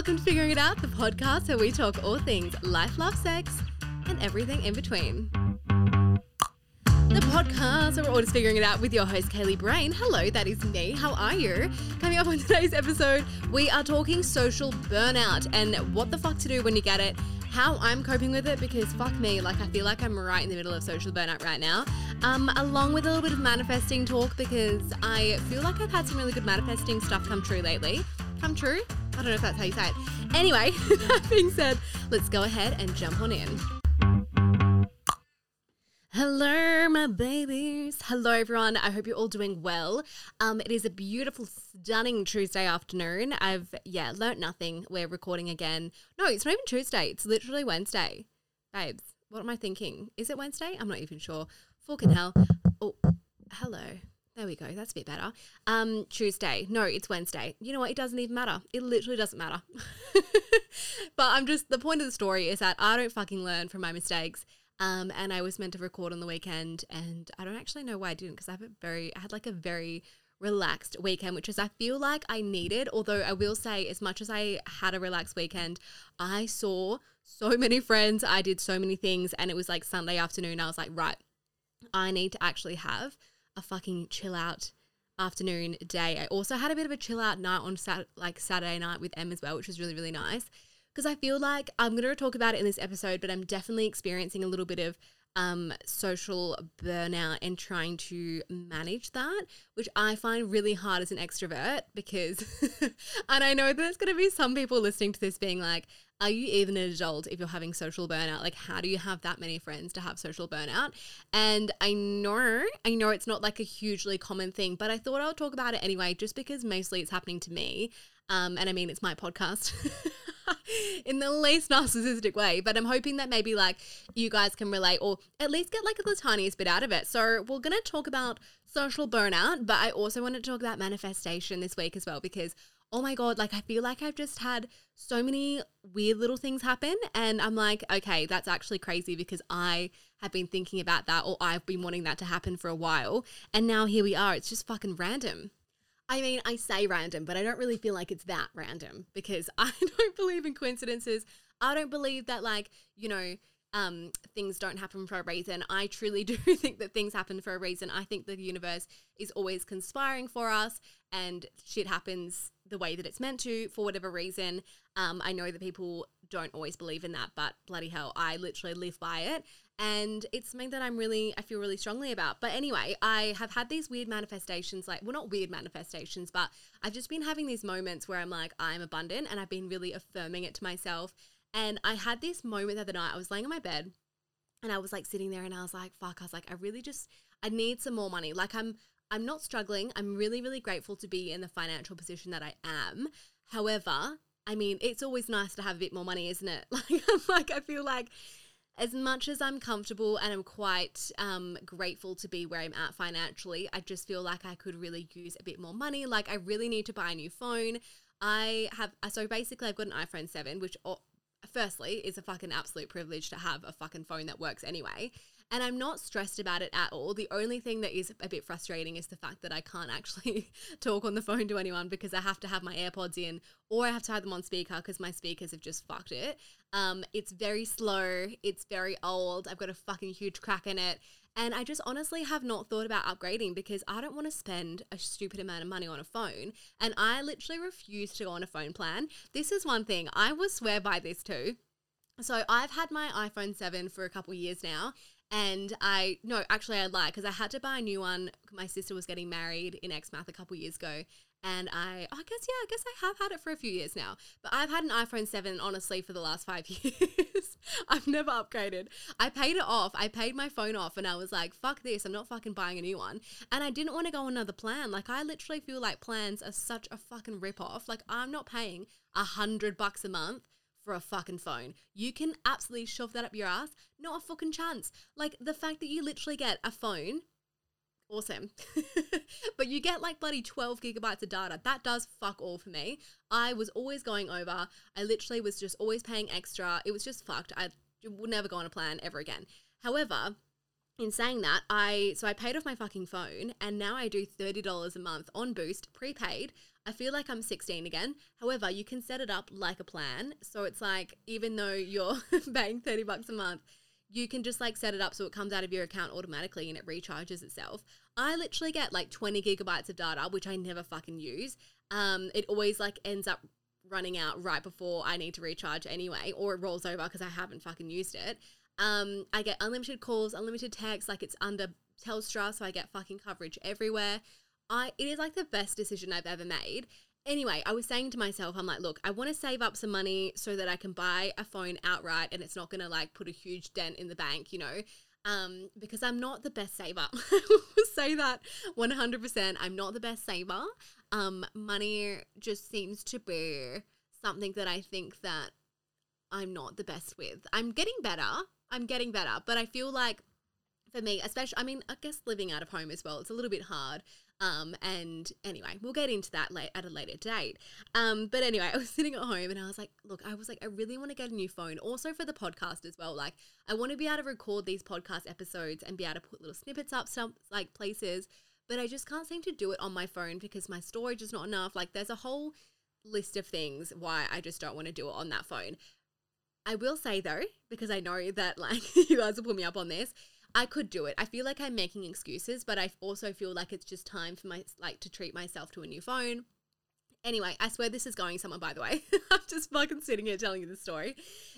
Welcome to Figuring It Out, the podcast where we talk all things life, love, sex, and everything in between. The podcast where we're all just figuring it out with your host, Kaylee Brain. Hello, that is me. How are you? Coming up on today's episode, we are talking social burnout and what the fuck to do when you get it, how I'm coping with it because fuck me, like I feel like I'm right in the middle of social burnout right now. Um, along with a little bit of manifesting talk because I feel like I've had some really good manifesting stuff come true lately. Come true? I don't know if that's how you say it. Anyway, that being said, let's go ahead and jump on in. Hello, my babies. Hello, everyone. I hope you're all doing well. Um, it is a beautiful, stunning Tuesday afternoon. I've, yeah, learnt nothing. We're recording again. No, it's not even Tuesday. It's literally Wednesday. Babes, what am I thinking? Is it Wednesday? I'm not even sure. Fucking hell. Oh, hello. There we go. That's a bit better. Um, Tuesday. No, it's Wednesday. You know what? It doesn't even matter. It literally doesn't matter. but I'm just, the point of the story is that I don't fucking learn from my mistakes. Um, and I was meant to record on the weekend, and I don't actually know why I didn't because I have a very, I had like a very relaxed weekend, which is I feel like I needed. Although I will say, as much as I had a relaxed weekend, I saw so many friends, I did so many things, and it was like Sunday afternoon. I was like, right, I need to actually have a fucking chill out afternoon day. I also had a bit of a chill out night on sat- like Saturday night with Em as well, which was really really nice because I feel like I'm going to talk about it in this episode, but I'm definitely experiencing a little bit of um, social burnout and trying to manage that, which I find really hard as an extrovert because, and I know there's going to be some people listening to this being like, are you even an adult if you're having social burnout? Like, how do you have that many friends to have social burnout? And I know, I know it's not like a hugely common thing, but I thought I'll talk about it anyway, just because mostly it's happening to me. Um, and I mean, it's my podcast in the least narcissistic way, but I'm hoping that maybe like you guys can relate or at least get like the tiniest bit out of it. So we're going to talk about social burnout, but I also want to talk about manifestation this week as well because oh my god, like I feel like I've just had so many weird little things happen and I'm like, okay, that's actually crazy because I have been thinking about that or I've been wanting that to happen for a while and now here we are. It's just fucking random. I mean, I say random, but I don't really feel like it's that random because I don't believe in coincidences. I don't believe that, like, you know, um, things don't happen for a reason. I truly do think that things happen for a reason. I think the universe is always conspiring for us and shit happens the way that it's meant to for whatever reason. Um, I know that people don't always believe in that, but bloody hell, I literally live by it and it's something that I'm really I feel really strongly about. But anyway, I have had these weird manifestations like well not weird manifestations, but I've just been having these moments where I'm like I'm abundant and I've been really affirming it to myself. And I had this moment the other night. I was laying on my bed and I was like sitting there and I was like fuck, I was like I really just I need some more money. Like I'm I'm not struggling. I'm really really grateful to be in the financial position that I am. However, I mean, it's always nice to have a bit more money, isn't it? Like like I feel like as much as I'm comfortable and I'm quite um, grateful to be where I'm at financially, I just feel like I could really use a bit more money. Like, I really need to buy a new phone. I have, so basically, I've got an iPhone 7, which, oh, firstly, is a fucking absolute privilege to have a fucking phone that works anyway. And I'm not stressed about it at all. The only thing that is a bit frustrating is the fact that I can't actually talk on the phone to anyone because I have to have my AirPods in or I have to have them on speaker because my speakers have just fucked it. Um, it's very slow. It's very old. I've got a fucking huge crack in it. And I just honestly have not thought about upgrading because I don't want to spend a stupid amount of money on a phone. And I literally refuse to go on a phone plan. This is one thing I will swear by this too. So I've had my iPhone 7 for a couple years now and I no, actually I lied because I had to buy a new one. My sister was getting married in Exmouth a couple years ago, and I, oh, I guess yeah, I guess I have had it for a few years now. But I've had an iPhone seven honestly for the last five years. I've never upgraded. I paid it off. I paid my phone off, and I was like, fuck this. I'm not fucking buying a new one. And I didn't want to go on another plan. Like I literally feel like plans are such a fucking rip off. Like I'm not paying a hundred bucks a month for a fucking phone. You can absolutely shove that up your ass. Not a fucking chance. Like the fact that you literally get a phone, awesome. but you get like bloody 12 gigabytes of data. That does fuck all for me. I was always going over. I literally was just always paying extra. It was just fucked. I would never go on a plan ever again. However, in saying that, I so I paid off my fucking phone and now I do $30 a month on Boost prepaid. I feel like I'm 16 again. However, you can set it up like a plan. So it's like even though you're paying 30 bucks a month, you can just like set it up so it comes out of your account automatically and it recharges itself. I literally get like 20 gigabytes of data, which I never fucking use. Um, it always like ends up running out right before I need to recharge anyway, or it rolls over because I haven't fucking used it. Um, I get unlimited calls, unlimited texts, like it's under Telstra, so I get fucking coverage everywhere. I it is like the best decision I've ever made. Anyway, I was saying to myself, I'm like, look, I want to save up some money so that I can buy a phone outright and it's not to like put a huge dent in the bank, you know, um, because I'm not the best saver. Say that 100%. I'm not the best saver. Um, money just seems to be something that I think that I'm not the best with. I'm getting better. I'm getting better, but I feel like for me, especially, I mean, I guess living out of home as well, it's a little bit hard. Um, and anyway, we'll get into that late at a later date. Um, but anyway, I was sitting at home and I was like, look, I was like, I really want to get a new phone, also for the podcast as well. Like, I want to be able to record these podcast episodes and be able to put little snippets up some like places, but I just can't seem to do it on my phone because my storage is not enough. Like, there's a whole list of things why I just don't want to do it on that phone. I will say though, because I know that like you guys will put me up on this, I could do it. I feel like I'm making excuses, but I also feel like it's just time for my like to treat myself to a new phone. Anyway, I swear this is going somewhere by the way. I'm just fucking sitting here telling you the story.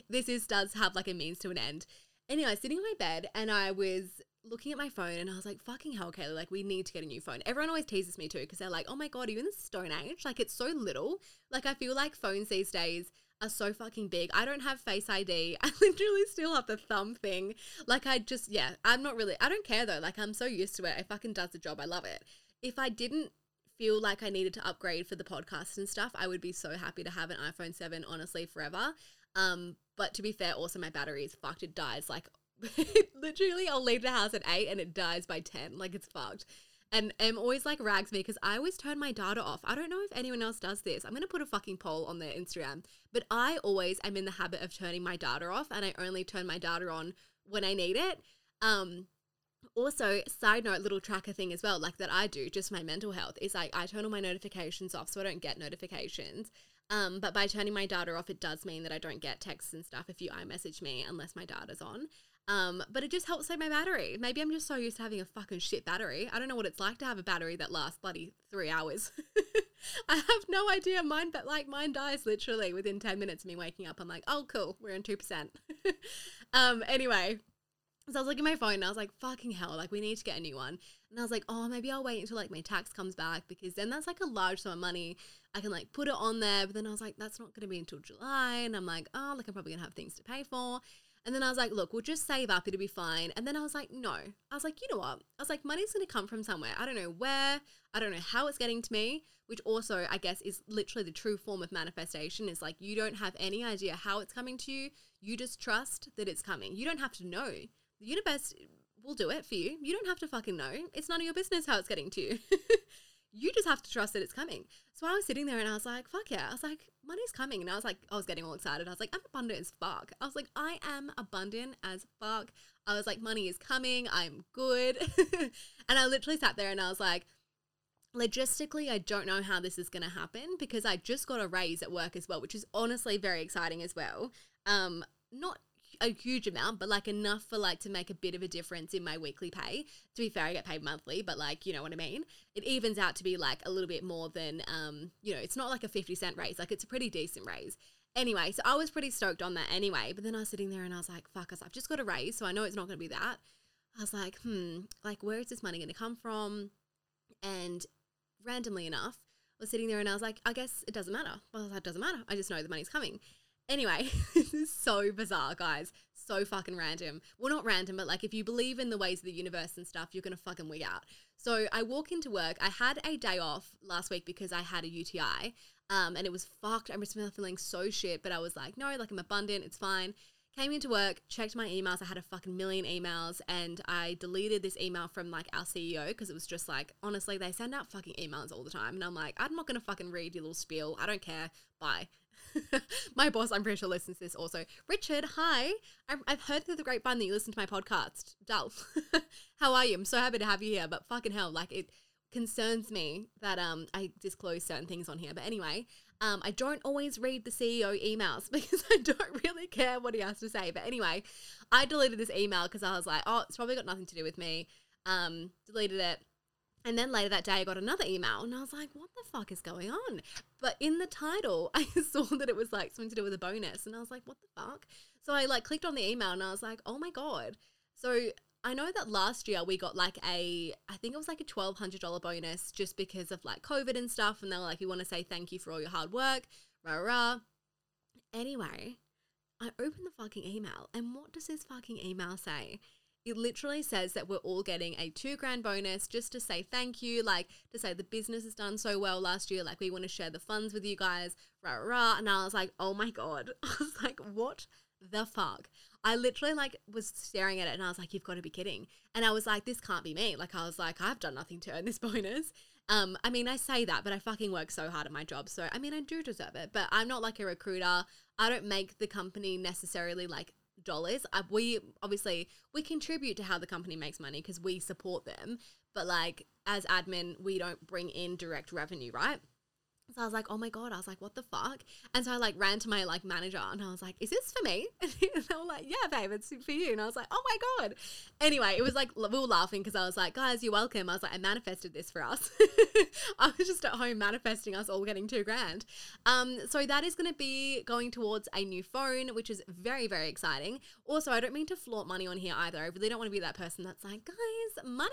This is does have like a means to an end. Anyway, sitting on my bed and I was looking at my phone and I was like, fucking hell, Kaylee, like we need to get a new phone. Everyone always teases me too because they're like, oh my God, are you in the stone age? Like it's so little. Like I feel like phones these days are so fucking big. I don't have Face ID. I literally still have the thumb thing. Like I just yeah, I'm not really I don't care though. Like I'm so used to it. It fucking does the job. I love it. If I didn't feel like I needed to upgrade for the podcast and stuff, I would be so happy to have an iPhone 7 honestly forever. Um but to be fair, also my battery is fucked. It dies like literally I'll leave the house at 8 and it dies by 10. Like it's fucked and Em always like rags me because I always turn my data off. I don't know if anyone else does this. I'm gonna put a fucking poll on their Instagram, but I always am in the habit of turning my data off, and I only turn my data on when I need it. Um, also, side note, little tracker thing as well, like that I do, just my mental health is like I turn all my notifications off so I don't get notifications. Um, but by turning my data off, it does mean that I don't get texts and stuff if you iMessage me unless my data's on. Um, but it just helps save my battery. Maybe I'm just so used to having a fucking shit battery. I don't know what it's like to have a battery that lasts bloody three hours. I have no idea. Mine, but like mine dies literally within 10 minutes of me waking up. I'm like, oh, cool, we're in 2%. um, anyway, so I was looking at my phone and I was like, fucking hell, like we need to get a new one. And I was like, oh, maybe I'll wait until like my tax comes back because then that's like a large sum of money. I can like put it on there. But then I was like, that's not going to be until July. And I'm like, oh, like I'm probably going to have things to pay for. And then I was like, look, we'll just save up, it'll be fine. And then I was like, no. I was like, you know what? I was like, money's gonna come from somewhere. I don't know where, I don't know how it's getting to me, which also I guess is literally the true form of manifestation is like you don't have any idea how it's coming to you. You just trust that it's coming. You don't have to know. The universe will do it for you. You don't have to fucking know. It's none of your business how it's getting to you. you just have to trust that it's coming. So I was sitting there and I was like, fuck yeah. I was like, money's coming. And I was like, I was getting all excited. I was like, I'm abundant as fuck. I was like, I am abundant as fuck. I was like, money is coming. I'm good. and I literally sat there and I was like, logistically, I don't know how this is going to happen because I just got a raise at work as well, which is honestly very exciting as well. Um, not a huge amount, but like enough for like to make a bit of a difference in my weekly pay. To be fair, I get paid monthly, but like, you know what I mean? It evens out to be like a little bit more than, um, you know, it's not like a 50 cent raise. Like it's a pretty decent raise. Anyway, so I was pretty stoked on that anyway. But then I was sitting there and I was like, fuck, us, I've just got a raise. So I know it's not going to be that. I was like, hmm, like where is this money going to come from? And randomly enough, I was sitting there and I was like, I guess it doesn't matter. Well, that doesn't matter. I just know the money's coming. Anyway, this is so bizarre, guys. So fucking random. Well, not random, but like if you believe in the ways of the universe and stuff, you're gonna fucking wig out. So I walk into work. I had a day off last week because I had a UTI, um, and it was fucked. I was feeling so shit, but I was like, no, like I'm abundant. It's fine. Came into work, checked my emails. I had a fucking million emails, and I deleted this email from like our CEO because it was just like, honestly, they send out fucking emails all the time, and I'm like, I'm not gonna fucking read your little spiel. I don't care. Bye. my boss, I'm pretty sure listens to this also. Richard, hi. I've, heard through the grapevine that you listen to my podcast. Dal, how are you? I'm so happy to have you here. But fucking hell, like it concerns me that um I disclose certain things on here. But anyway, um, I don't always read the CEO emails because I don't really care what he has to say. But anyway, I deleted this email because I was like, oh, it's probably got nothing to do with me. Um, deleted it. And then later that day, I got another email and I was like, what the fuck is going on? But in the title, I saw that it was like something to do with a bonus. And I was like, what the fuck? So I like clicked on the email and I was like, oh my God. So I know that last year we got like a, I think it was like a $1,200 bonus just because of like COVID and stuff. And they were like, we want to say thank you for all your hard work, rah, rah. Anyway, I opened the fucking email and what does this fucking email say? It literally says that we're all getting a two grand bonus just to say thank you, like to say the business has done so well last year. Like we want to share the funds with you guys, rah, rah. And I was like, oh my God. I was like, what the fuck? I literally like was staring at it and I was like, you've got to be kidding. And I was like, this can't be me. Like I was like, I've done nothing to earn this bonus. Um, I mean, I say that, but I fucking work so hard at my job. So I mean, I do deserve it. But I'm not like a recruiter. I don't make the company necessarily like dollars. We obviously we contribute to how the company makes money because we support them. But like as admin, we don't bring in direct revenue, right? So I was like, oh my God. I was like, what the fuck? And so I like ran to my like manager and I was like, is this for me? And they were like, yeah, babe, it's for you. And I was like, oh my God. Anyway, it was like, we were laughing because I was like, guys, you're welcome. I was like, I manifested this for us. I was just at home manifesting us all getting two grand. Um, so that is going to be going towards a new phone, which is very, very exciting. Also, I don't mean to flaunt money on here either. I really don't want to be that person that's like, guys, money.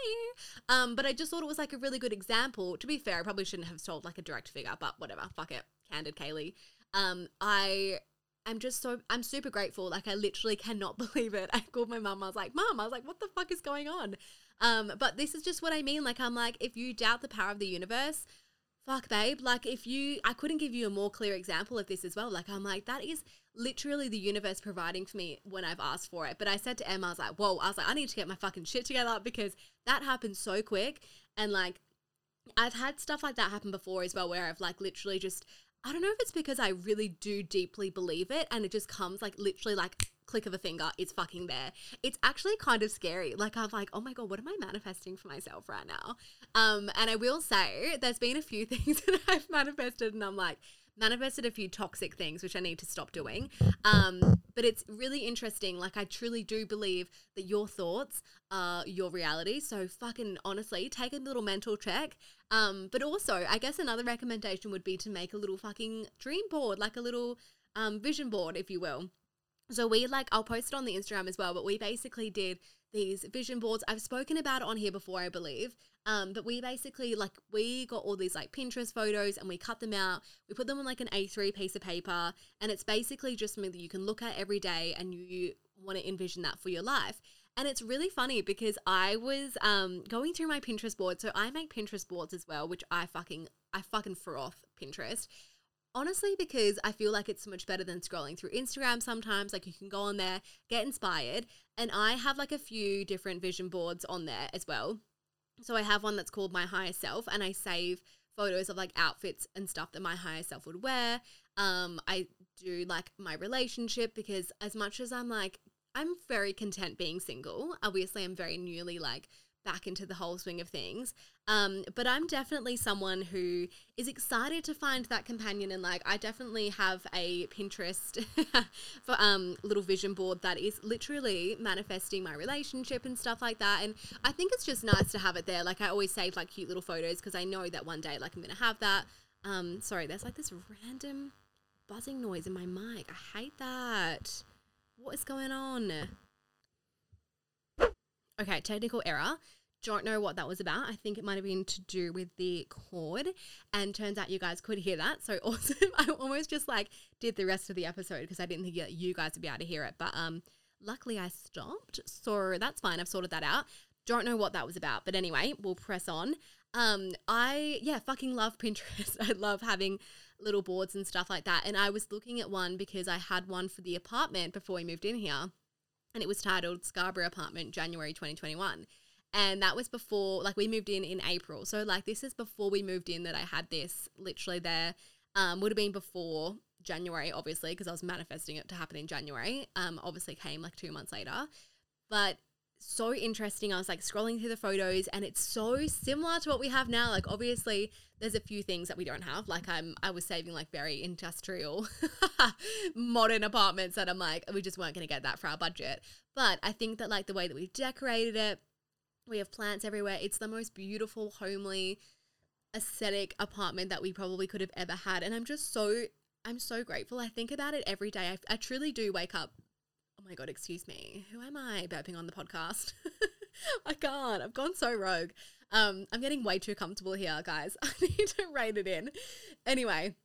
Um, but I just thought it was like a really good example. To be fair, I probably shouldn't have told like a direct figure, but whatever, fuck it. Candid Kaylee. Um, I am just so I'm super grateful. Like I literally cannot believe it. I called my mum. I was like, "Mom, I was like, what the fuck is going on?" Um, but this is just what I mean. Like I'm like, if you doubt the power of the universe, fuck, babe. Like if you, I couldn't give you a more clear example of this as well. Like I'm like, that is literally the universe providing for me when I've asked for it. But I said to Emma, I was like, whoa, I was like, I need to get my fucking shit together because that happened so quick. And like I've had stuff like that happen before as well, where I've like literally just, I don't know if it's because I really do deeply believe it and it just comes like literally like click of a finger, it's fucking there. It's actually kind of scary. Like I'm like, oh my god, what am I manifesting for myself right now? Um, and I will say, there's been a few things that I've manifested, and I'm like, manifested a few toxic things which I need to stop doing. Um, but it's really interesting. Like I truly do believe that your thoughts are your reality. So fucking honestly, take a little mental check. Um, but also, I guess another recommendation would be to make a little fucking dream board, like a little um, vision board, if you will. So we like I'll post it on the Instagram as well, but we basically did these vision boards. I've spoken about it on here before, I believe. Um, but we basically like we got all these like Pinterest photos and we cut them out. We put them on like an A3 piece of paper, and it's basically just something that you can look at every day and you, you want to envision that for your life. And it's really funny because I was um, going through my Pinterest board. So I make Pinterest boards as well, which I fucking I fucking froth Pinterest. Honestly, because I feel like it's so much better than scrolling through Instagram sometimes. Like you can go on there, get inspired. And I have like a few different vision boards on there as well. So I have one that's called My Higher Self, and I save photos of like outfits and stuff that my higher self would wear. Um, I do like my relationship because as much as I'm like, I'm very content being single. Obviously, I'm very newly like back into the whole swing of things. Um, but I'm definitely someone who is excited to find that companion, and like I definitely have a Pinterest for um little vision board that is literally manifesting my relationship and stuff like that. And I think it's just nice to have it there. Like I always save like cute little photos because I know that one day like I'm gonna have that. Um, sorry, there's like this random buzzing noise in my mic. I hate that. What is going on? Okay, technical error. Don't know what that was about. I think it might have been to do with the cord. And turns out you guys could hear that. So awesome. I almost just like did the rest of the episode because I didn't think that you guys would be able to hear it. But um luckily I stopped. So that's fine. I've sorted that out. Don't know what that was about. But anyway, we'll press on. Um, I yeah, fucking love Pinterest. I love having little boards and stuff like that. And I was looking at one because I had one for the apartment before we moved in here and it was titled Scarborough Apartment January 2021. And that was before, like, we moved in in April. So, like, this is before we moved in that I had this literally there. Um, would have been before January, obviously, because I was manifesting it to happen in January. Um, obviously came like two months later, but so interesting. I was like scrolling through the photos, and it's so similar to what we have now. Like, obviously, there's a few things that we don't have. Like, I'm I was saving like very industrial, modern apartments that I'm like we just weren't going to get that for our budget. But I think that like the way that we decorated it, we have plants everywhere. It's the most beautiful, homely, aesthetic apartment that we probably could have ever had, and I'm just so I'm so grateful. I think about it every day. I, I truly do wake up Oh my God, excuse me. Who am I burping on the podcast? I can't. I've gone so rogue. Um, I'm getting way too comfortable here, guys. I need to rein it in. Anyway,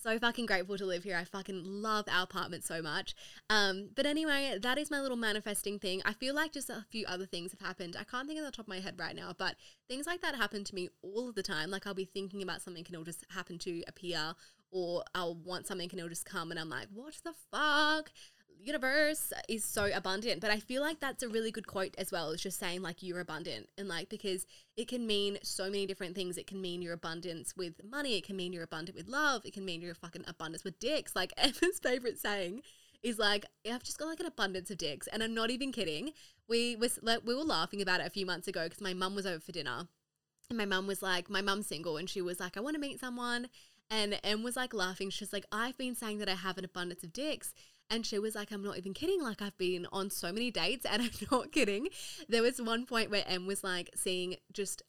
so fucking grateful to live here. I fucking love our apartment so much. Um, but anyway, that is my little manifesting thing. I feel like just a few other things have happened. I can't think of the top of my head right now, but things like that happen to me all of the time. Like I'll be thinking about something and it'll just happen to appear, or I'll want something and it'll just come, and I'm like, what the fuck? Universe is so abundant. But I feel like that's a really good quote as well. It's just saying like you're abundant and like because it can mean so many different things. It can mean your abundance with money. It can mean you're abundant with love. It can mean your fucking abundance with dicks. Like Emma's favorite saying is like I've just got like an abundance of dicks, and I'm not even kidding. We was like we were laughing about it a few months ago because my mum was over for dinner, and my mum was like, my mum's single, and she was like, I want to meet someone. And Em was like laughing. She's like, I've been saying that I have an abundance of dicks. And she was like, I'm not even kidding. Like, I've been on so many dates and I'm not kidding. There was one point where Em was like seeing just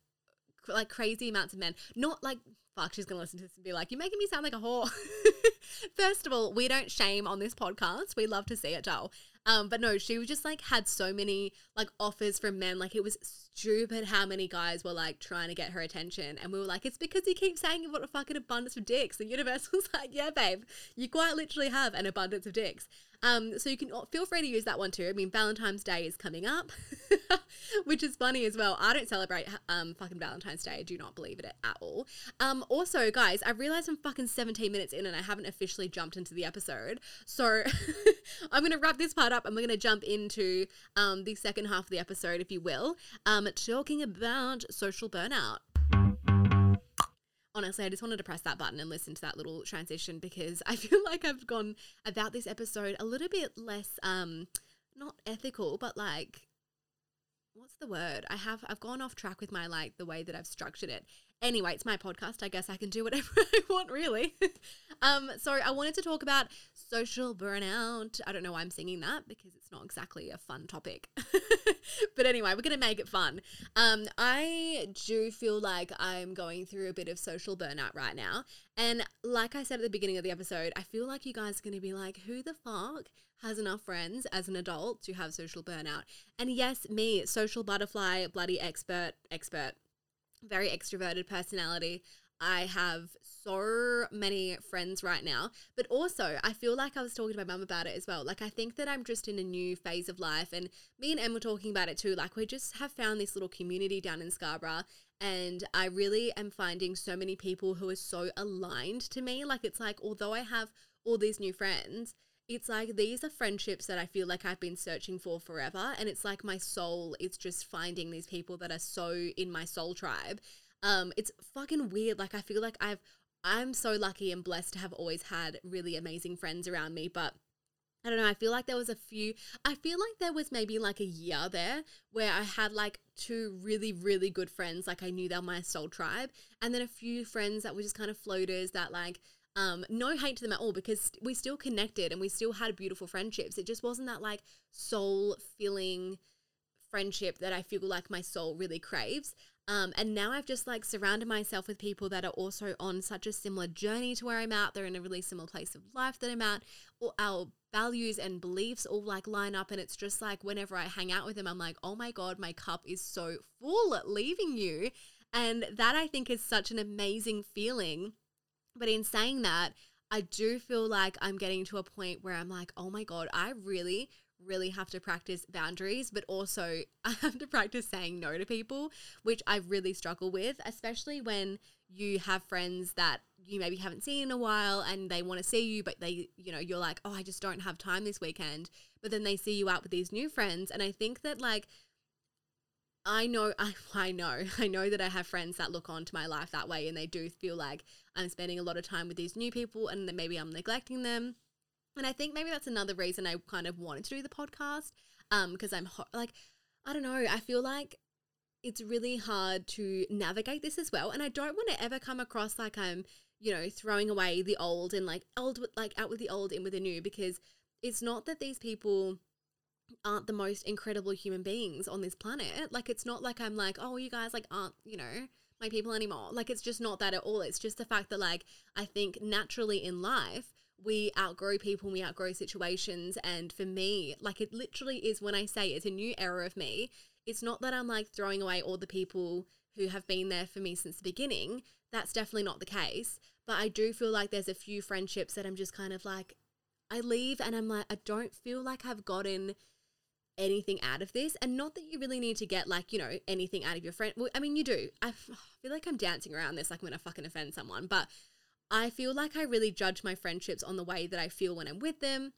like crazy amounts of men. Not like, fuck, she's going to listen to this and be like, you're making me sound like a whore. First of all, we don't shame on this podcast. We love to see it, Joel. Um, but no, she was just like had so many like offers from men. Like it was stupid how many guys were like trying to get her attention. And we were like, it's because you keep saying you've got a fucking abundance of dicks. The universe was like, yeah, babe, you quite literally have an abundance of dicks. Um, so you can feel free to use that one too. I mean, Valentine's Day is coming up, which is funny as well. I don't celebrate um, fucking Valentine's Day. I do not believe in it at all. Um, also, guys, I realized I'm fucking 17 minutes in and I haven't officially jumped into the episode. So I'm going to wrap this part up and we're going to jump into um, the second half of the episode, if you will, um, talking about social burnout honestly, I just wanted to press that button and listen to that little transition because I feel like I've gone about this episode a little bit less, um, not ethical, but like, what's the word? I have, I've gone off track with my like the way that I've structured it. Anyway, it's my podcast. I guess I can do whatever I want, really. um, so I wanted to talk about social burnout. I don't know why I'm singing that because it's not exactly a fun topic. but anyway, we're going to make it fun. Um, I do feel like I'm going through a bit of social burnout right now. And like I said at the beginning of the episode, I feel like you guys are going to be like, who the fuck has enough friends as an adult to have social burnout? And yes, me, social butterfly, bloody expert, expert very extroverted personality. I have so many friends right now, but also I feel like I was talking to my mum about it as well. Like, I think that I'm just in a new phase of life, and me and Em were talking about it too. Like, we just have found this little community down in Scarborough, and I really am finding so many people who are so aligned to me. Like, it's like, although I have all these new friends, it's like these are friendships that I feel like I've been searching for forever. And it's like my soul, it's just finding these people that are so in my soul tribe. Um, it's fucking weird. Like I feel like I've I'm so lucky and blessed to have always had really amazing friends around me, but I don't know, I feel like there was a few I feel like there was maybe like a year there where I had like two really, really good friends, like I knew they were my soul tribe, and then a few friends that were just kind of floaters that like um, no hate to them at all because we still connected and we still had beautiful friendships. It just wasn't that like soul filling friendship that I feel like my soul really craves. Um, and now I've just like surrounded myself with people that are also on such a similar journey to where I'm at. They're in a really similar place of life that I'm at. All our values and beliefs all like line up. And it's just like whenever I hang out with them, I'm like, oh my God, my cup is so full leaving you. And that I think is such an amazing feeling but in saying that, I do feel like I'm getting to a point where I'm like, oh my God, I really, really have to practice boundaries, but also I have to practice saying no to people, which I really struggle with, especially when you have friends that you maybe haven't seen in a while and they want to see you, but they, you know, you're like, oh, I just don't have time this weekend. But then they see you out with these new friends. And I think that, like, I know, I, I know, I know that I have friends that look onto my life that way and they do feel like I'm spending a lot of time with these new people and that maybe I'm neglecting them. And I think maybe that's another reason I kind of wanted to do the podcast. Um, because I'm ho- like, I don't know, I feel like it's really hard to navigate this as well. And I don't want to ever come across like I'm, you know, throwing away the old and like old, like out with the old, in with the new, because it's not that these people aren't the most incredible human beings on this planet. Like, it's not like I'm like, oh, you guys like aren't, you know, my people anymore. Like, it's just not that at all. It's just the fact that, like, I think naturally in life, we outgrow people, we outgrow situations. And for me, like, it literally is when I say it's a new era of me, it's not that I'm like throwing away all the people who have been there for me since the beginning. That's definitely not the case. But I do feel like there's a few friendships that I'm just kind of like, I leave and I'm like, I don't feel like I've gotten anything out of this. And not that you really need to get like, you know, anything out of your friend. Well, I mean, you do. I feel like I'm dancing around this like I'm to fucking offend someone. But I feel like I really judge my friendships on the way that I feel when I'm with them,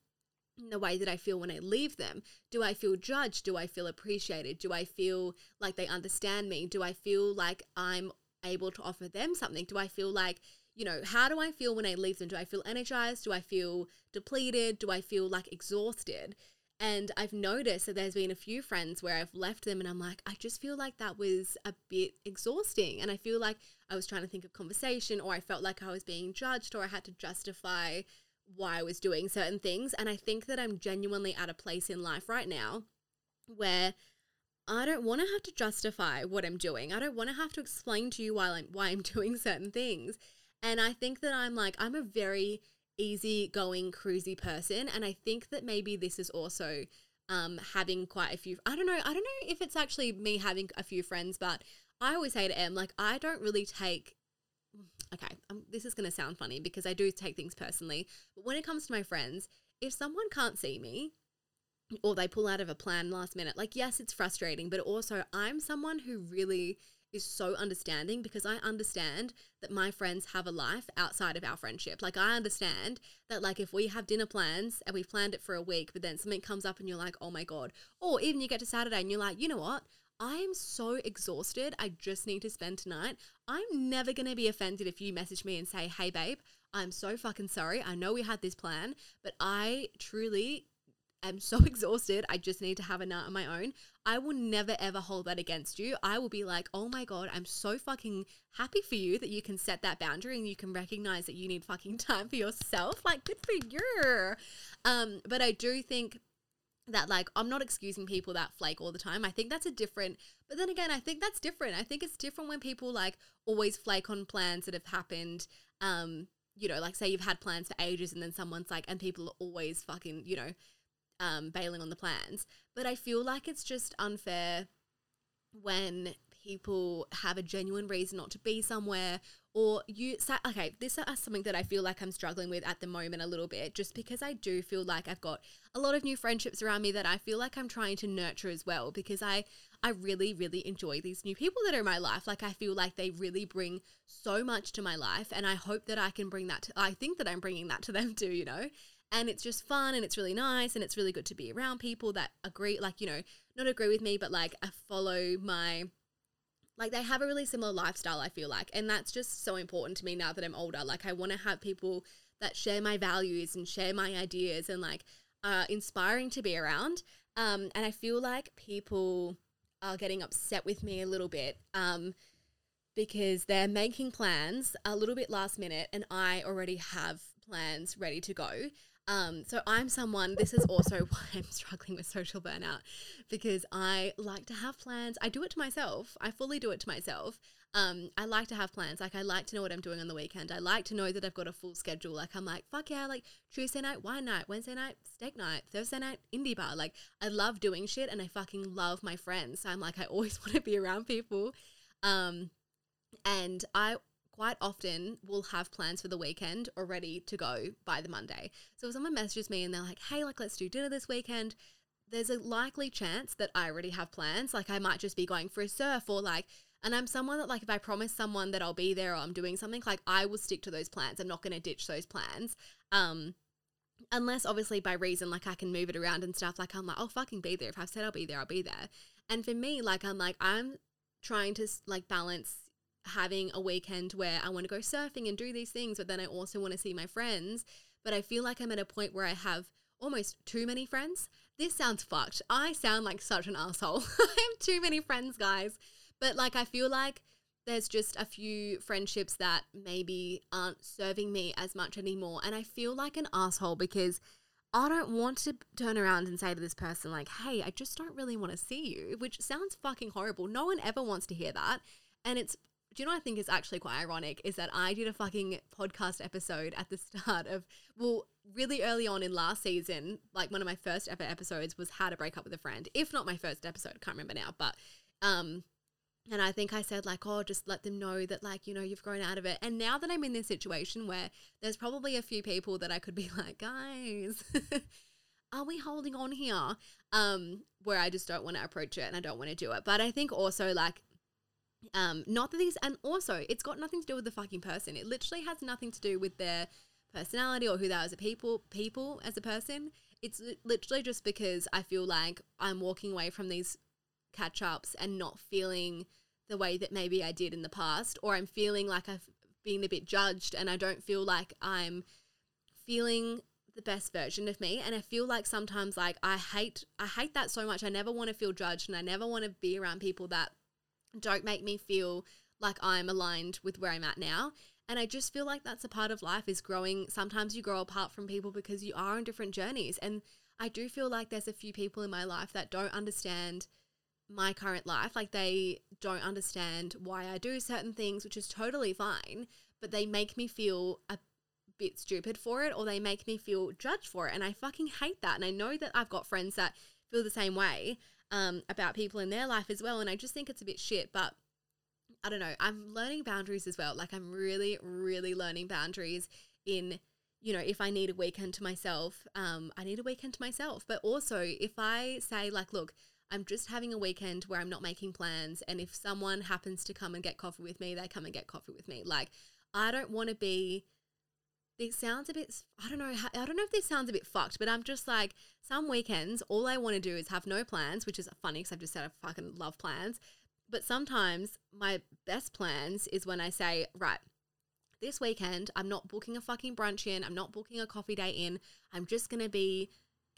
the way that I feel when I leave them. Do I feel judged? Do I feel appreciated? Do I feel like they understand me? Do I feel like I'm able to offer them something? Do I feel like, you know, how do I feel when I leave them? Do I feel energized? Do I feel depleted? Do I feel like exhausted? And I've noticed that there's been a few friends where I've left them and I'm like, I just feel like that was a bit exhausting. And I feel like I was trying to think of conversation or I felt like I was being judged or I had to justify why I was doing certain things. And I think that I'm genuinely at a place in life right now where I don't want to have to justify what I'm doing. I don't want to have to explain to you why I'm why I'm doing certain things. And I think that I'm like I'm a very easy going, cruisy person. And I think that maybe this is also um, having quite a few. I don't know. I don't know if it's actually me having a few friends, but I always say to Em, like, I don't really take. Okay, um, this is going to sound funny because I do take things personally. But when it comes to my friends, if someone can't see me, or they pull out of a plan last minute, like, yes, it's frustrating, but also I'm someone who really is so understanding because I understand that my friends have a life outside of our friendship. Like I understand that like if we have dinner plans and we've planned it for a week, but then something comes up and you're like, oh my God. Or even you get to Saturday and you're like, you know what? I am so exhausted. I just need to spend tonight. I'm never going to be offended if you message me and say, hey, babe, I'm so fucking sorry. I know we had this plan, but I truly am so exhausted. I just need to have a night on my own. I will never ever hold that against you. I will be like, oh my God, I'm so fucking happy for you that you can set that boundary and you can recognize that you need fucking time for yourself. Like, good for you. Um, but I do think that like I'm not excusing people that flake all the time. I think that's a different but then again, I think that's different. I think it's different when people like always flake on plans that have happened. Um, you know, like say you've had plans for ages and then someone's like and people are always fucking, you know, um, bailing on the plans. But I feel like it's just unfair when people have a genuine reason not to be somewhere or you okay this is something that i feel like i'm struggling with at the moment a little bit just because i do feel like i've got a lot of new friendships around me that i feel like i'm trying to nurture as well because i i really really enjoy these new people that are in my life. Like i feel like they really bring so much to my life and i hope that i can bring that to i think that i'm bringing that to them too you know and it's just fun and it's really nice and it's really good to be around people that agree like you know not agree with me but like I follow my like they have a really similar lifestyle I feel like and that's just so important to me now that I'm older. Like I want to have people that share my values and share my ideas and like are inspiring to be around. Um and I feel like people are getting upset with me a little bit um because they're making plans a little bit last minute and I already have plans ready to go um, so I'm someone, this is also why I'm struggling with social burnout because I like to have plans. I do it to myself. I fully do it to myself. Um, I like to have plans. Like I like to know what I'm doing on the weekend. I like to know that I've got a full schedule. Like I'm like, fuck yeah, like Tuesday night, wine night, Wednesday night, steak night, Thursday night, indie bar. Like I love doing shit and I fucking love my friends. So I'm like, I always want to be around people. Um, and I quite often will have plans for the weekend already to go by the Monday. So if someone messages me and they're like, hey, like, let's do dinner this weekend, there's a likely chance that I already have plans. Like, I might just be going for a surf or like, and I'm someone that, like, if I promise someone that I'll be there or I'm doing something, like, I will stick to those plans. I'm not going to ditch those plans. Um, unless obviously by reason, like I can move it around and stuff. Like I'm like, I'll fucking be there. If I've said I'll be there, I'll be there. And for me, like I'm like, I'm trying to like balance having a weekend where I want to go surfing and do these things, but then I also want to see my friends. But I feel like I'm at a point where I have almost too many friends. This sounds fucked. I sound like such an asshole. I have too many friends, guys. But like, I feel like there's just a few friendships that maybe aren't serving me as much anymore. And I feel like an asshole because I don't want to turn around and say to this person, like, hey, I just don't really want to see you, which sounds fucking horrible. No one ever wants to hear that. And it's, do you know what I think is actually quite ironic? Is that I did a fucking podcast episode at the start of, well, really early on in last season, like one of my first ever episodes was how to break up with a friend. If not my first episode, I can't remember now, but um and I think I said like, oh, just let them know that like, you know, you've grown out of it. And now that I'm in this situation where there's probably a few people that I could be like, guys, are we holding on here? Um, where I just don't want to approach it and I don't want to do it. But I think also like um, not that these and also it's got nothing to do with the fucking person. It literally has nothing to do with their personality or who they are as a people people as a person. It's literally just because I feel like I'm walking away from these catch ups and not feeling the way that maybe I did in the past, or I'm feeling like I've been a bit judged and I don't feel like I'm feeling the best version of me and I feel like sometimes like I hate I hate that so much. I never want to feel judged and I never want to be around people that don't make me feel like I'm aligned with where I'm at now. And I just feel like that's a part of life is growing. Sometimes you grow apart from people because you are on different journeys. And I do feel like there's a few people in my life that don't understand my current life. Like they don't understand why I do certain things, which is totally fine, but they make me feel a bit stupid for it or they make me feel judged for it. And I fucking hate that. And I know that I've got friends that feel the same way um, about people in their life as well. And I just think it's a bit shit. But I don't know. I'm learning boundaries as well. Like I'm really, really learning boundaries in you know, if I need a weekend to myself, um, I need a weekend to myself. But also, if I say, like, look, I'm just having a weekend where I'm not making plans. And if someone happens to come and get coffee with me, they come and get coffee with me. Like, I don't want to be. It sounds a bit. I don't know. I don't know if this sounds a bit fucked, but I'm just like some weekends. All I want to do is have no plans, which is funny because I've just said I fucking love plans. But sometimes my best plans is when I say, right, this weekend I'm not booking a fucking brunch in. I'm not booking a coffee day in. I'm just gonna be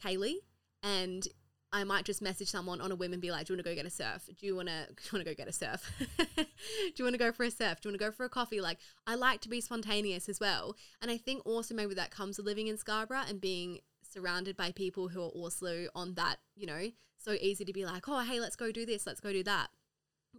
Kaylee, and I might just message someone on a whim and be like, "Do you want to go get a surf? Do you want to? Want to go get a surf? do you want to go for a surf? Do you want to go for a coffee?" Like, I like to be spontaneous as well, and I think also maybe that comes with living in Scarborough and being surrounded by people who are also on that. You know, so easy to be like, "Oh, hey, let's go do this. Let's go do that."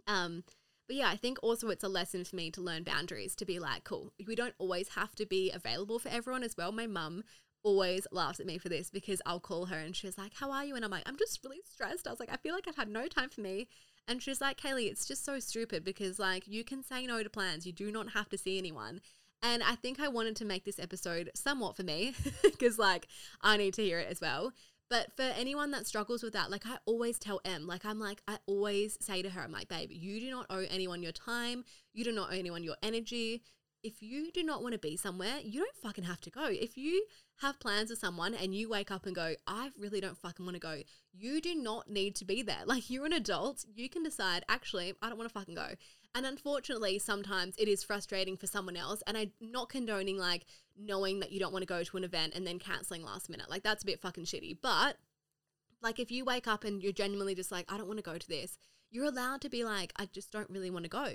Um, but yeah, I think also it's a lesson for me to learn boundaries, to be like, cool, we don't always have to be available for everyone as well. My mum always laughs at me for this because I'll call her and she's like, How are you? And I'm like, I'm just really stressed. I was like, I feel like I've had no time for me. And she's like, Kaylee, it's just so stupid because like you can say no to plans. You do not have to see anyone. And I think I wanted to make this episode somewhat for me because like I need to hear it as well. But for anyone that struggles with that, like I always tell Em, like I'm like, I always say to her, I'm like, babe, you do not owe anyone your time. You do not owe anyone your energy if you do not want to be somewhere, you don't fucking have to go. If you have plans with someone and you wake up and go, I really don't fucking want to go, you do not need to be there. Like you're an adult, you can decide, actually, I don't want to fucking go. And unfortunately, sometimes it is frustrating for someone else. And I'm not condoning like knowing that you don't want to go to an event and then canceling last minute. Like that's a bit fucking shitty. But like if you wake up and you're genuinely just like, I don't want to go to this, you're allowed to be like, I just don't really want to go.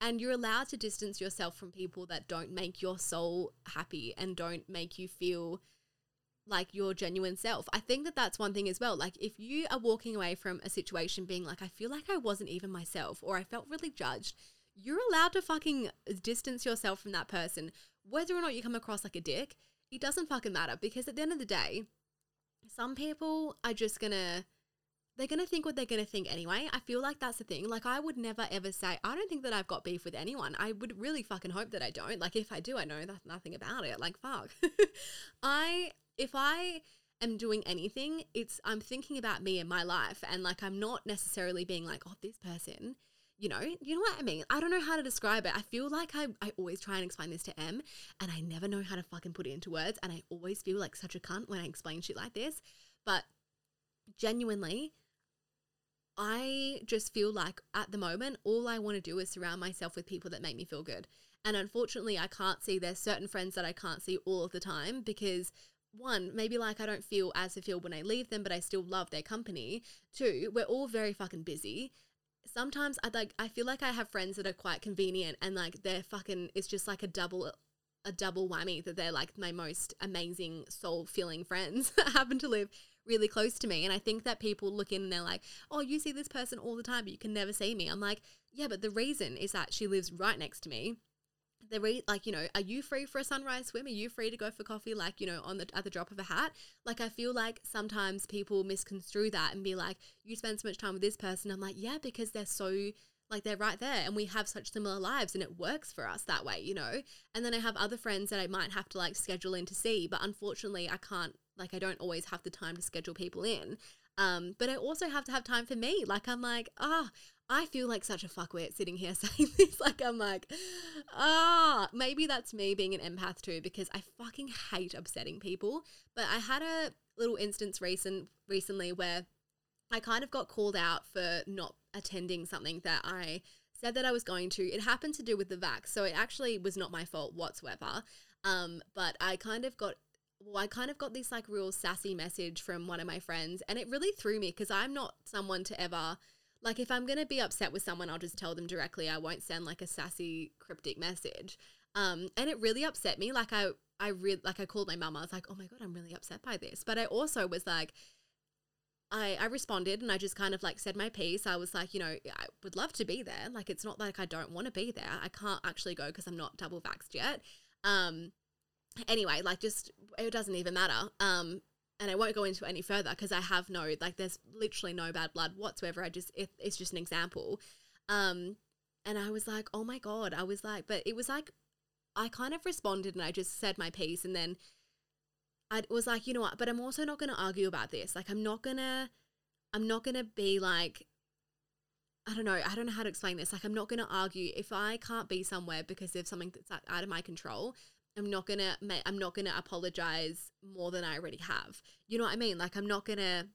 And you're allowed to distance yourself from people that don't make your soul happy and don't make you feel like your genuine self. I think that that's one thing as well. Like if you are walking away from a situation being like, I feel like I wasn't even myself or I felt really judged, you're allowed to fucking distance yourself from that person. Whether or not you come across like a dick, it doesn't fucking matter because at the end of the day, some people are just gonna they're going to think what they're going to think anyway. I feel like that's the thing. Like, I would never ever say, I don't think that I've got beef with anyone. I would really fucking hope that I don't. Like, if I do, I know that's nothing about it. Like, fuck. I, if I am doing anything, it's, I'm thinking about me and my life. And like, I'm not necessarily being like, oh, this person, you know, you know what I mean? I don't know how to describe it. I feel like I, I always try and explain this to Em and I never know how to fucking put it into words. And I always feel like such a cunt when I explain shit like this. But genuinely, I just feel like at the moment, all I want to do is surround myself with people that make me feel good. And unfortunately, I can't see there's certain friends that I can't see all of the time because one, maybe like I don't feel as fulfilled when I leave them, but I still love their company. Two, we're all very fucking busy. Sometimes I like I feel like I have friends that are quite convenient and like they're fucking it's just like a double a double whammy that they're like my most amazing soul filling friends that happen to live really close to me. And I think that people look in and they're like, oh, you see this person all the time, but you can never see me. I'm like, yeah, but the reason is that she lives right next to me the re- like you know are you free for a sunrise swim are you free to go for coffee like you know on the at the drop of a hat like i feel like sometimes people misconstrue that and be like you spend so much time with this person i'm like yeah because they're so like they're right there and we have such similar lives and it works for us that way you know and then i have other friends that i might have to like schedule in to see but unfortunately i can't like i don't always have the time to schedule people in um, but I also have to have time for me. Like I'm like, ah, oh, I feel like such a fuckwit sitting here saying this. Like, I'm like, ah, oh, maybe that's me being an empath too, because I fucking hate upsetting people. But I had a little instance recent recently where I kind of got called out for not attending something that I said that I was going to. It happened to do with the vax, so it actually was not my fault whatsoever. Um, but I kind of got well, I kind of got this like real sassy message from one of my friends, and it really threw me because I'm not someone to ever like if I'm to be upset with someone, I'll just tell them directly. I won't send like a sassy cryptic message. Um, and it really upset me. Like I, I really like I called my mum. I was like, oh my god, I'm really upset by this. But I also was like, I, I responded and I just kind of like said my piece. I was like, you know, I would love to be there. Like, it's not like I don't want to be there. I can't actually go because I'm not double vaxxed yet. Um, anyway, like, just it doesn't even matter. Um, and I won't go into any further because I have no like there's literally no bad blood whatsoever. I just it, it's just an example. Um and I was like, "Oh my god." I was like, but it was like I kind of responded and I just said my piece and then I was like, "You know what? But I'm also not going to argue about this. Like I'm not to I'm not to be like I don't know. I don't know how to explain this. Like, I'm not going to argue if I can't be somewhere because of something that's out of my control. I'm not gonna I'm not gonna apologize more than I already have. You know what I mean? Like I'm not gonna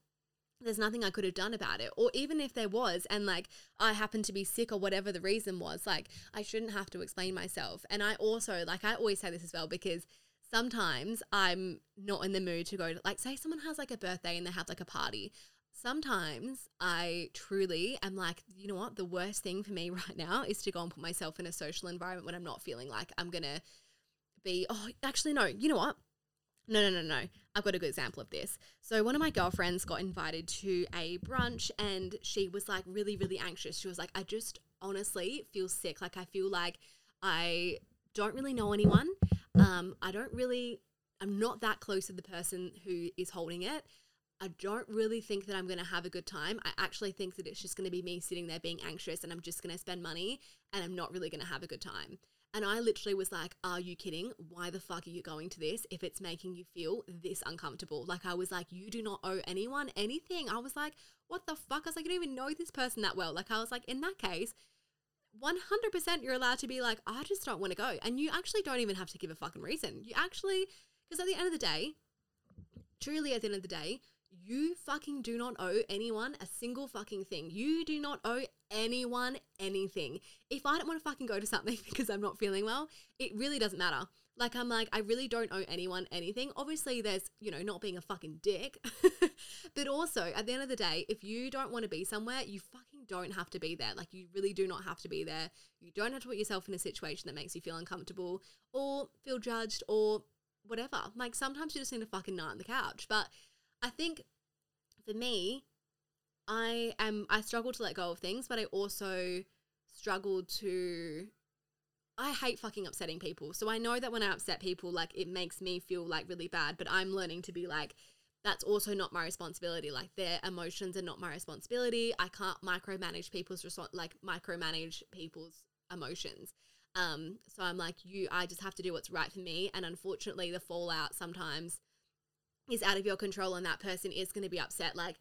there's nothing I could have done about it. Or even if there was, and like I happened to be sick or whatever the reason was, like I shouldn't have to explain myself. And I also, like, I always say this as well because sometimes I'm not in the mood to go to, like, say someone has like a birthday and they have like a party. Sometimes I truly am like, you know what? The worst thing for me right now is to go and put myself in a social environment when I'm not feeling like I'm going to be, oh, actually, no, you know what? No, no, no, no. I've got a good example of this. So, one of my girlfriends got invited to a brunch and she was like really, really anxious. She was like, I just honestly feel sick. Like, I feel like I don't really know anyone. Um, I don't really, I'm not that close to the person who is holding it. I don't really think that I'm going to have a good time. I actually think that it's just going to be me sitting there being anxious and I'm just going to spend money and I'm not really going to have a good time. And I literally was like, Are you kidding? Why the fuck are you going to this if it's making you feel this uncomfortable? Like, I was like, You do not owe anyone anything. I was like, What the fuck? I was like, I don't even know this person that well. Like, I was like, In that case, 100% you're allowed to be like, I just don't want to go. And you actually don't even have to give a fucking reason. You actually, because at the end of the day, truly at the end of the day, you fucking do not owe anyone a single fucking thing. You do not owe anyone anything. If I don't want to fucking go to something because I'm not feeling well, it really doesn't matter. Like, I'm like, I really don't owe anyone anything. Obviously, there's, you know, not being a fucking dick. but also, at the end of the day, if you don't want to be somewhere, you fucking don't have to be there. Like, you really do not have to be there. You don't have to put yourself in a situation that makes you feel uncomfortable or feel judged or whatever. Like, sometimes you just need to fucking night on the couch. But I think for me, I am I struggle to let go of things, but I also struggle to I hate fucking upsetting people. So I know that when I upset people, like it makes me feel like really bad, but I'm learning to be like, that's also not my responsibility. Like their emotions are not my responsibility. I can't micromanage people's response, like micromanage people's emotions. Um, so I'm like, you, I just have to do what's right for me. And unfortunately, the fallout sometimes is out of your control and that person is going to be upset. Like,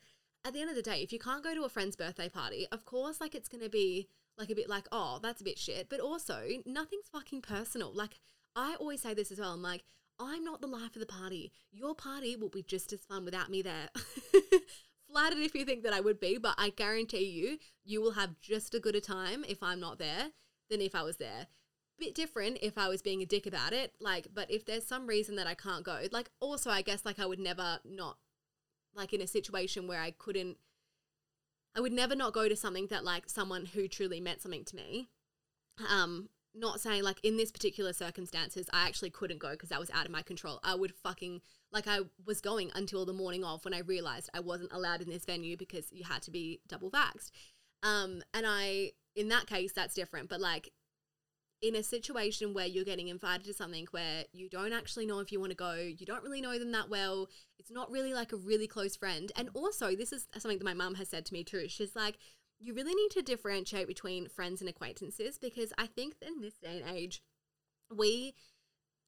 at the end of the day, if you can't go to a friend's birthday party, of course, like it's going to be like a bit like, oh, that's a bit shit. But also, nothing's fucking personal. Like, I always say this as well. I'm like, I'm not the life of the party. Your party will be just as fun without me there. Flattered if you think that I would be, but I guarantee you, you will have just as good a time if I'm not there than if I was there. Bit different if I was being a dick about it. Like, but if there's some reason that I can't go, like, also, I guess, like, I would never not, like, in a situation where I couldn't, I would never not go to something that, like, someone who truly meant something to me. Um, not saying like in this particular circumstances I actually couldn't go because that was out of my control. I would fucking like I was going until the morning of when I realized I wasn't allowed in this venue because you had to be double vaxxed. Um, and I in that case that's different, but like in a situation where you're getting invited to something where you don't actually know if you want to go, you don't really know them that well, it's not really like a really close friend. And mm. also, this is something that my mum has said to me too. She's like, you really need to differentiate between friends and acquaintances because I think in this day and age, we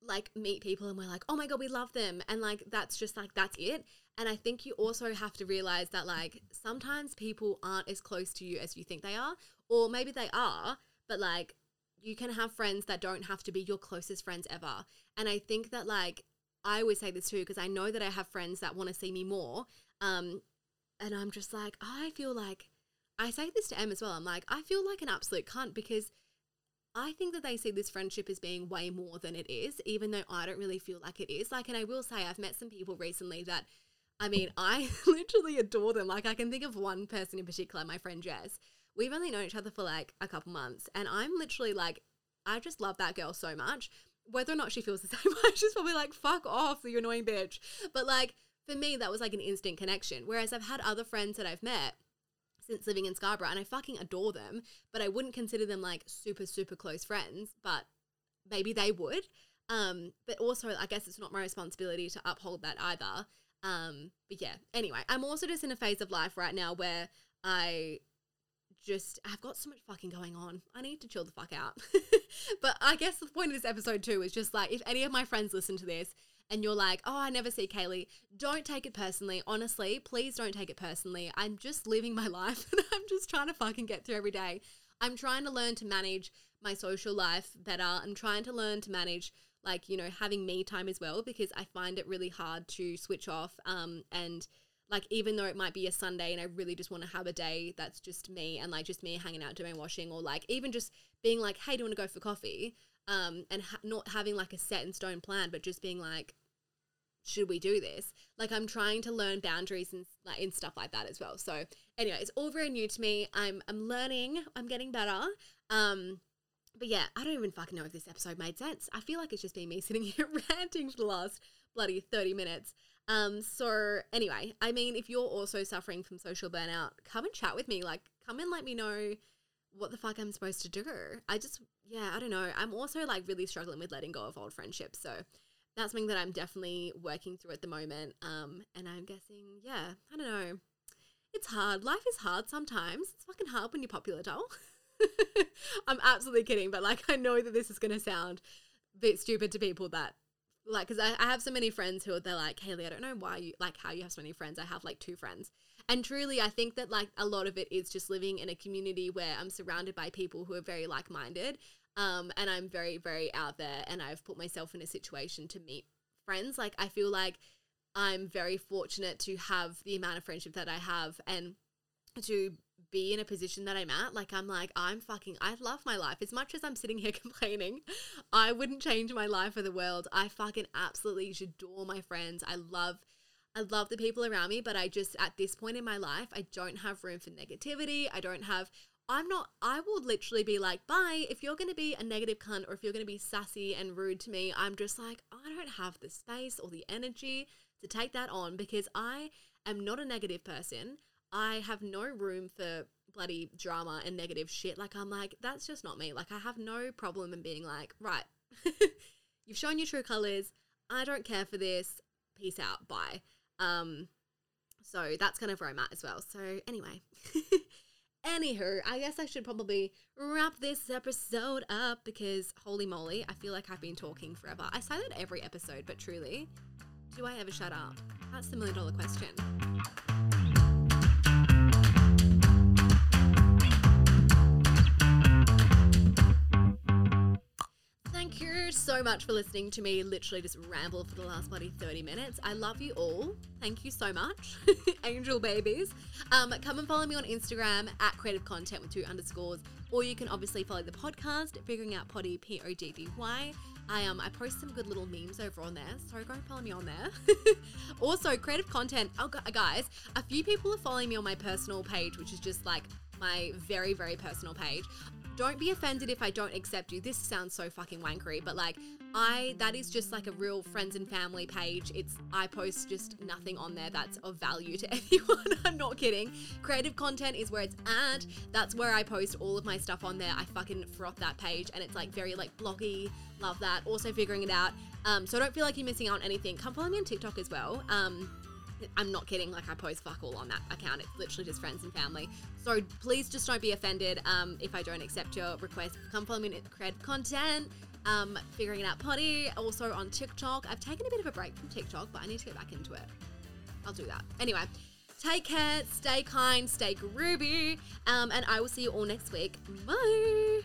like meet people and we're like, oh my God, we love them. And like, that's just like, that's it. And I think you also have to realize that like sometimes people aren't as close to you as you think they are, or maybe they are, but like you can have friends that don't have to be your closest friends ever. And I think that like, I always say this too because I know that I have friends that want to see me more. Um, and I'm just like, I feel like I say this to Em as well. I'm like, I feel like an absolute cunt because I think that they see this friendship as being way more than it is, even though I don't really feel like it is. Like, and I will say, I've met some people recently that, I mean, I literally adore them. Like, I can think of one person in particular, my friend Jess. We've only known each other for like a couple months, and I'm literally like, I just love that girl so much. Whether or not she feels the same way, she's probably like, fuck off, you annoying bitch. But like, for me, that was like an instant connection. Whereas I've had other friends that I've met since living in Scarborough and I fucking adore them, but I wouldn't consider them like super, super close friends, but maybe they would. Um, but also, I guess it's not my responsibility to uphold that either. Um, but yeah, anyway, I'm also just in a phase of life right now where I just I've got so much fucking going on. I need to chill the fuck out. but I guess the point of this episode too is just like if any of my friends listen to this and you're like, oh, I never see Kaylee, don't take it personally. Honestly, please don't take it personally. I'm just living my life and I'm just trying to fucking get through every day. I'm trying to learn to manage my social life better. I'm trying to learn to manage like, you know, having me time as well because I find it really hard to switch off um and like even though it might be a Sunday and I really just want to have a day that's just me and like just me hanging out doing washing or like even just being like, hey, do you want to go for coffee? Um, and ha- not having like a set in stone plan, but just being like, should we do this? Like I'm trying to learn boundaries and like and stuff like that as well. So anyway, it's all very new to me. I'm I'm learning. I'm getting better. Um, but yeah, I don't even fucking know if this episode made sense. I feel like it's just been me sitting here ranting for the last bloody 30 minutes. Um, so anyway, I mean, if you're also suffering from social burnout, come and chat with me. Like, come and let me know what the fuck I'm supposed to do. I just, yeah, I don't know. I'm also like really struggling with letting go of old friendships. So that's something that I'm definitely working through at the moment. Um, and I'm guessing, yeah, I don't know. It's hard. Life is hard sometimes. It's fucking hard when you're popular, doll. I'm absolutely kidding, but like I know that this is to sound a bit stupid to people that like because I, I have so many friends who are they're like Kaylee I don't know why you like how you have so many friends I have like two friends and truly I think that like a lot of it is just living in a community where I'm surrounded by people who are very like-minded um, and I'm very, very out there and I've put myself in a situation to meet friends. Like, I feel like I'm very fortunate to have the amount of friendship that I have and to be in a position that I'm at. Like, I'm like, I'm fucking, I love my life. As much as I'm sitting here complaining, I wouldn't change my life for the world. I fucking absolutely adore my friends. I love, I love the people around me, but I just, at this point in my life, I don't have room for negativity. I don't have, I'm not, I will literally be like, bye. If you're going to be a negative cunt or if you're going to be sassy and rude to me, I'm just like, I don't have the space or the energy to take that on because I am not a negative person. I have no room for bloody drama and negative shit. Like, I'm like, that's just not me. Like, I have no problem in being like, right, you've shown your true colors. I don't care for this. Peace out. Bye. Um, so that's kind of where I'm at as well. So, anyway. Anywho, I guess I should probably wrap this episode up because holy moly, I feel like I've been talking forever. I say that every episode, but truly, do I ever shut up? That's the million dollar question. So much for listening to me literally just ramble for the last bloody 30 minutes. I love you all. Thank you so much, angel babies. Um, come and follow me on Instagram at creative content with two underscores, or you can obviously follow the podcast, Figuring Out poddy, P O D D Y. I um I post some good little memes over on there, so go and follow me on there. also, creative content. Oh, guys, a few people are following me on my personal page, which is just like my very very personal page don't be offended if I don't accept you. This sounds so fucking wankery, but like I that is just like a real friends and family page. It's I post just nothing on there that's of value to anyone. I'm not kidding. Creative content is where it's at. That's where I post all of my stuff on there. I fucking froth that page and it's like very like bloggy. Love that. Also figuring it out. Um, so don't feel like you're missing out on anything. Come follow me on TikTok as well. Um, I'm not kidding. Like I post fuck all on that account. It's literally just friends and family. So please just don't be offended um, if I don't accept your request. Come follow me and create content. Um, figuring it out poddy. Also on TikTok. I've taken a bit of a break from TikTok, but I need to get back into it. I'll do that. Anyway, take care, stay kind, stay groovy, um, and I will see you all next week. Bye.